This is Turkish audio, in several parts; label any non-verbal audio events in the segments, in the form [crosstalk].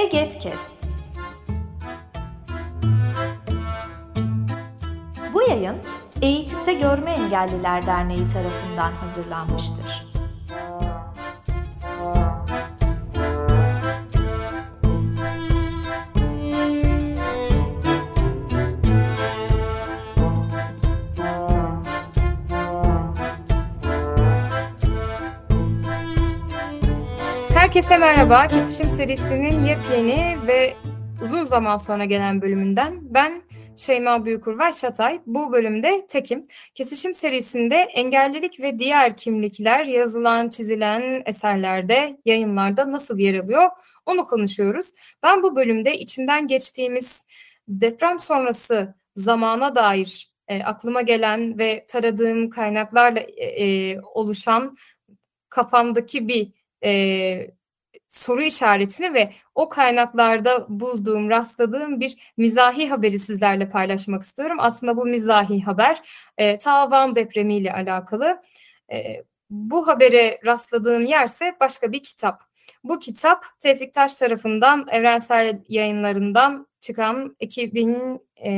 Egetkest. Bu yayın Eğitimde Görme Engelliler Derneği tarafından hazırlanmıştır. Herkese merhaba. Kesişim serisinin yepyeni ve uzun zaman sonra gelen bölümünden ben Şeyma Büyükur Şatay. Bu bölümde tekim. Kesişim serisinde engellilik ve diğer kimlikler yazılan, çizilen eserlerde, yayınlarda nasıl yer alıyor onu konuşuyoruz. Ben bu bölümde içinden geçtiğimiz deprem sonrası zamana dair e, aklıma gelen ve taradığım kaynaklarla e, e oluşan kafamdaki bir e, soru işaretini ve o kaynaklarda bulduğum, rastladığım bir mizahi haberi sizlerle paylaşmak istiyorum. Aslında bu mizahi haber e, ta Van depremiyle alakalı. E, bu habere rastladığım yerse başka bir kitap. Bu kitap Tevfik Taş tarafından evrensel yayınlarından çıkan 2000 e,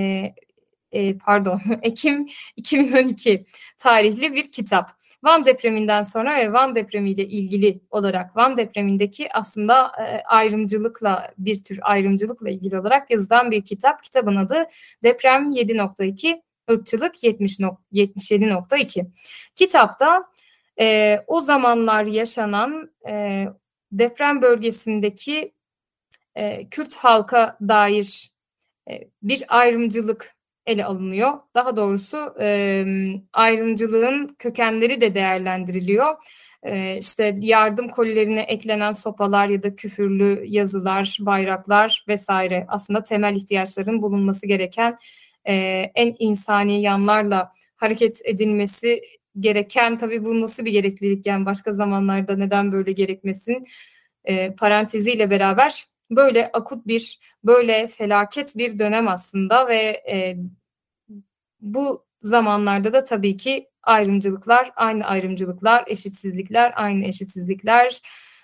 e, pardon [laughs] Ekim 2012 tarihli bir kitap. Van depreminden sonra ve Van depremiyle ilgili olarak Van depremindeki aslında e, ayrımcılıkla bir tür ayrımcılıkla ilgili olarak yazılan bir kitap. Kitabın adı Deprem 7.2 ırkçılık 70 77.2. Kitapta e, o zamanlar yaşanan e, deprem bölgesindeki e, Kürt halka dair e, bir ayrımcılık ele alınıyor. Daha doğrusu e, ayrımcılığın kökenleri de değerlendiriliyor. E, işte yardım kolilerine eklenen sopalar ya da küfürlü yazılar, bayraklar vesaire aslında temel ihtiyaçların bulunması gereken e, en insani yanlarla hareket edilmesi gereken tabii bu nasıl bir gereklilik yani başka zamanlarda neden böyle gerekmesin e, paranteziyle beraber böyle akut bir böyle felaket bir dönem aslında ve e, bu zamanlarda da tabii ki ayrımcılıklar, aynı ayrımcılıklar, eşitsizlikler, aynı eşitsizlikler,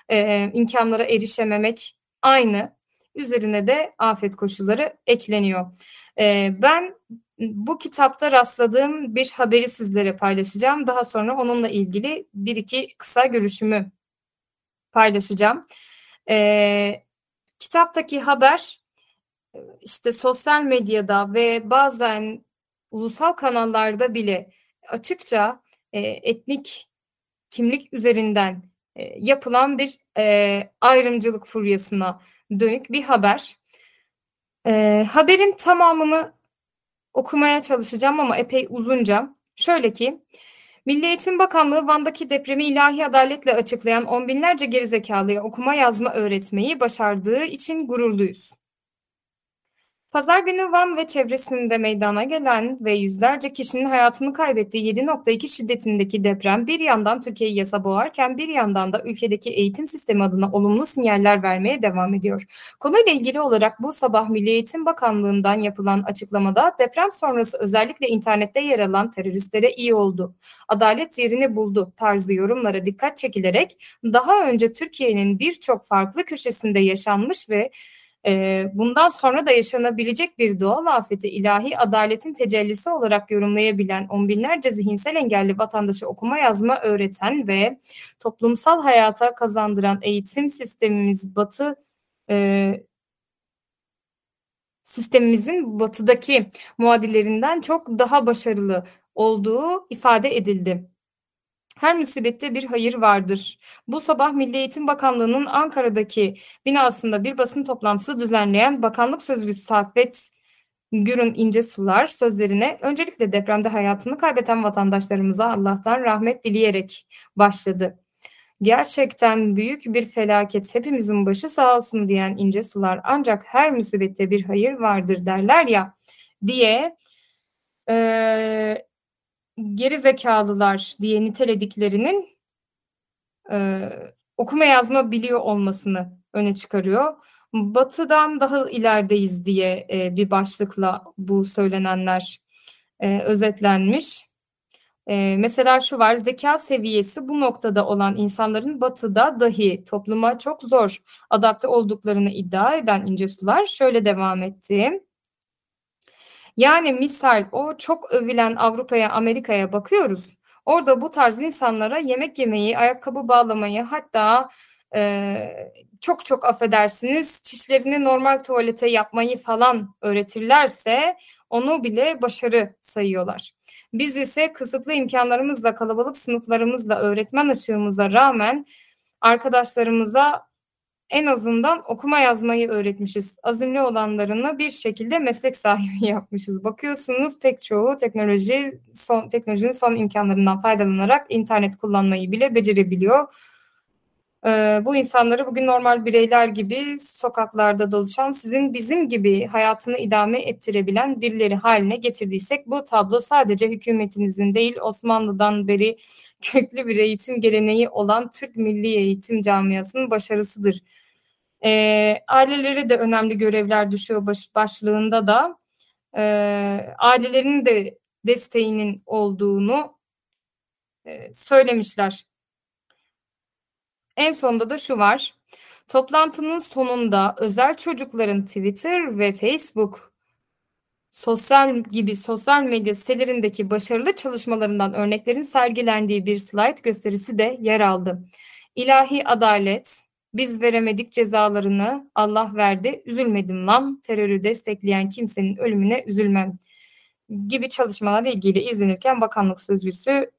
e, imkanlara erişememek aynı. Üzerine de afet koşulları ekleniyor. E, ben bu kitapta rastladığım bir haberi sizlere paylaşacağım. Daha sonra onunla ilgili bir iki kısa görüşümü paylaşacağım. E, kitaptaki haber işte sosyal medyada ve bazen ulusal kanallarda bile açıkça e, etnik kimlik üzerinden e, yapılan bir e, ayrımcılık furyasına dönük bir haber. E, haberin tamamını okumaya çalışacağım ama epey uzunca. Şöyle ki, Milli Eğitim Bakanlığı Van'daki depremi ilahi adaletle açıklayan on binlerce gerizekalıya okuma yazma öğretmeyi başardığı için gururluyuz. Pazar günü Van ve çevresinde meydana gelen ve yüzlerce kişinin hayatını kaybettiği 7.2 şiddetindeki deprem bir yandan Türkiye'yi yasa boğarken bir yandan da ülkedeki eğitim sistemi adına olumlu sinyaller vermeye devam ediyor. Konuyla ilgili olarak bu sabah Milli Eğitim Bakanlığı'ndan yapılan açıklamada deprem sonrası özellikle internette yer alan teröristlere iyi oldu. Adalet yerini buldu tarzı yorumlara dikkat çekilerek daha önce Türkiye'nin birçok farklı köşesinde yaşanmış ve bundan sonra da yaşanabilecek bir doğal afeti ilahi adaletin tecellisi olarak yorumlayabilen on binlerce zihinsel engelli vatandaşı okuma yazma öğreten ve toplumsal hayata kazandıran eğitim sistemimiz batı e, sistemimizin batıdaki muadillerinden çok daha başarılı olduğu ifade edildi. Her musibette bir hayır vardır. Bu sabah Milli Eğitim Bakanlığı'nın Ankara'daki binasında bir basın toplantısı düzenleyen Bakanlık Sözcüsü Saffet Gürün İnce Sular sözlerine öncelikle depremde hayatını kaybeden vatandaşlarımıza Allah'tan rahmet dileyerek başladı. Gerçekten büyük bir felaket hepimizin başı sağ olsun diyen İnce Sular ancak her musibette bir hayır vardır derler ya diye e, geri zekalılar diye nitelediklerinin e, okuma yazma biliyor olmasını öne çıkarıyor. Batı'dan daha ilerideyiz diye e, bir başlıkla bu söylenenler e, özetlenmiş. E, mesela şu var, zeka seviyesi bu noktada olan insanların batıda dahi topluma çok zor adapte olduklarını iddia eden İnce Sular şöyle devam etti. Yani misal o çok övülen Avrupa'ya, Amerika'ya bakıyoruz. Orada bu tarz insanlara yemek yemeyi, ayakkabı bağlamayı hatta e, çok çok affedersiniz çişlerini normal tuvalete yapmayı falan öğretirlerse onu bile başarı sayıyorlar. Biz ise kısıtlı imkanlarımızla, kalabalık sınıflarımızla, öğretmen açığımıza rağmen arkadaşlarımıza en azından okuma yazmayı öğretmişiz. Azimli olanlarını bir şekilde meslek sahibi [laughs] yapmışız. Bakıyorsunuz pek çoğu teknoloji son teknolojinin son imkanlarından faydalanarak internet kullanmayı bile becerebiliyor. Ee, bu insanları bugün normal bireyler gibi sokaklarda dolaşan sizin bizim gibi hayatını idame ettirebilen birileri haline getirdiysek bu tablo sadece hükümetimizin değil Osmanlı'dan beri köklü bir eğitim geleneği olan Türk Milli Eğitim Camiası'nın başarısıdır. E, ailelere de önemli görevler düşüyor baş, başlığında da e, ailelerin de desteğinin olduğunu e, söylemişler. En sonunda da şu var. Toplantının sonunda özel çocukların Twitter ve Facebook sosyal gibi sosyal medya sitelerindeki başarılı çalışmalarından örneklerin sergilendiği bir slide gösterisi de yer aldı. İlahi adalet, biz veremedik cezalarını Allah verdi, üzülmedim lan, terörü destekleyen kimsenin ölümüne üzülmem gibi çalışmalarla ilgili izlenirken bakanlık sözcüsü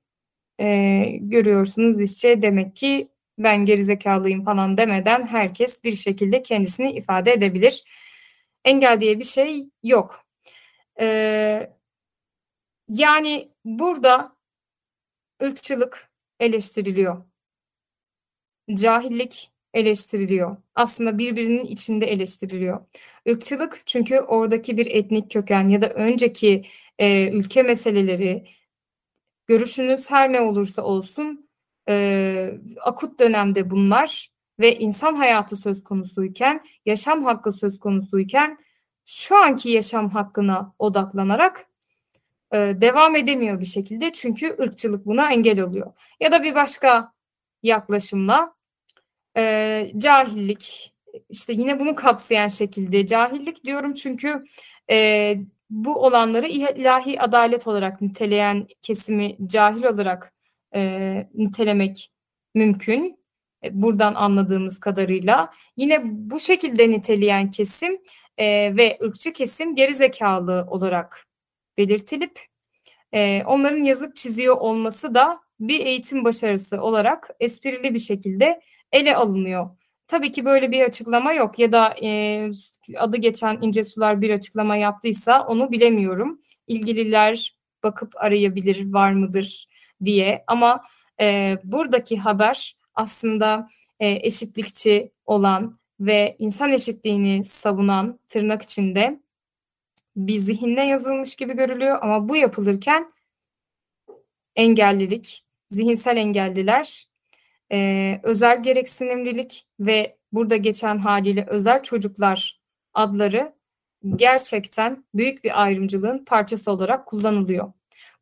e, görüyorsunuz işte demek ki ben gerizekalıyım falan demeden herkes bir şekilde kendisini ifade edebilir. Engel diye bir şey yok. Ee, yani burada ırkçılık eleştiriliyor. Cahillik eleştiriliyor. Aslında birbirinin içinde eleştiriliyor. Irkçılık çünkü oradaki bir etnik köken ya da önceki e, ülke meseleleri, görüşünüz her ne olursa olsun e, akut dönemde bunlar ve insan hayatı söz konusuyken, yaşam hakkı söz konusuyken şu anki yaşam hakkına odaklanarak e, devam edemiyor bir şekilde çünkü ırkçılık buna engel oluyor. Ya da bir başka yaklaşımla e, cahillik işte yine bunu kapsayan şekilde cahillik diyorum çünkü e, bu olanları ilahi adalet olarak niteleyen kesimi cahil olarak e, nitelemek mümkün. E, buradan anladığımız kadarıyla. Yine bu şekilde niteleyen kesim e, ve ırkçı kesim geri zekalı olarak belirtilip e, onların yazıp çiziyor olması da bir eğitim başarısı olarak esprili bir şekilde ele alınıyor. Tabii ki böyle bir açıklama yok ya da e, adı geçen İnce Sular bir açıklama yaptıysa onu bilemiyorum. İlgililer bakıp arayabilir var mıdır diye ama e, buradaki haber aslında e, eşitlikçi olan ve insan eşitliğini savunan tırnak içinde bir zihinle yazılmış gibi görülüyor ama bu yapılırken engellilik, zihinsel engelliler, e, özel gereksinimlilik ve burada geçen haliyle özel çocuklar adları gerçekten büyük bir ayrımcılığın parçası olarak kullanılıyor.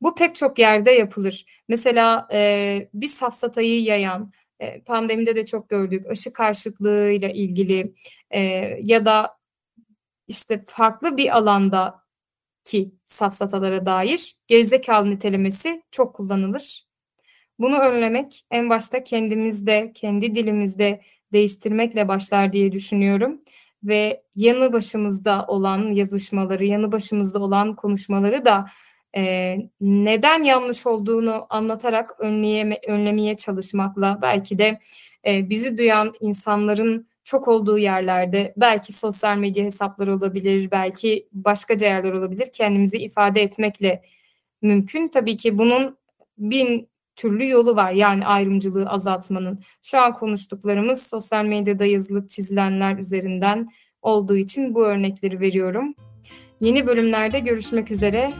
Bu pek çok yerde yapılır. Mesela e, bir safsatayı yayan, e, pandemide de çok gördük, aşı karşıtlığıyla ilgili e, ya da işte farklı bir alanda ki safsatalara dair gerizekalı nitelemesi çok kullanılır. Bunu önlemek en başta kendimizde, kendi dilimizde değiştirmekle başlar diye düşünüyorum ve yanı başımızda olan yazışmaları, yanı başımızda olan konuşmaları da e, neden yanlış olduğunu anlatarak önleyeme, önlemeye çalışmakla belki de e, bizi duyan insanların çok olduğu yerlerde belki sosyal medya hesapları olabilir, belki başka yerler olabilir kendimizi ifade etmekle mümkün. Tabii ki bunun bin türlü yolu var yani ayrımcılığı azaltmanın. Şu an konuştuklarımız sosyal medyada yazılıp çizilenler üzerinden olduğu için bu örnekleri veriyorum. Yeni bölümlerde görüşmek üzere.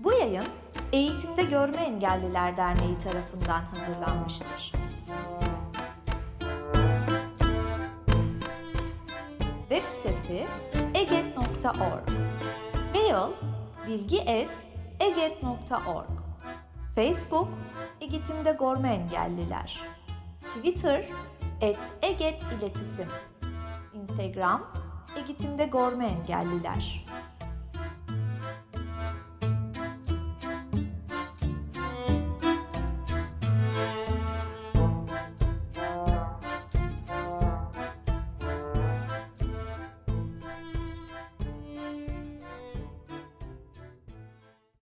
Bu yayın Eğitimde Görme Engelliler Derneği tarafından hazırlanmıştır. Web sitesi eget.org Mail bilgi.eget.org Facebook Eğitimde Görme Engelliler. Twitter et Eget İletisim. Instagram Eğitimde Görme Engelliler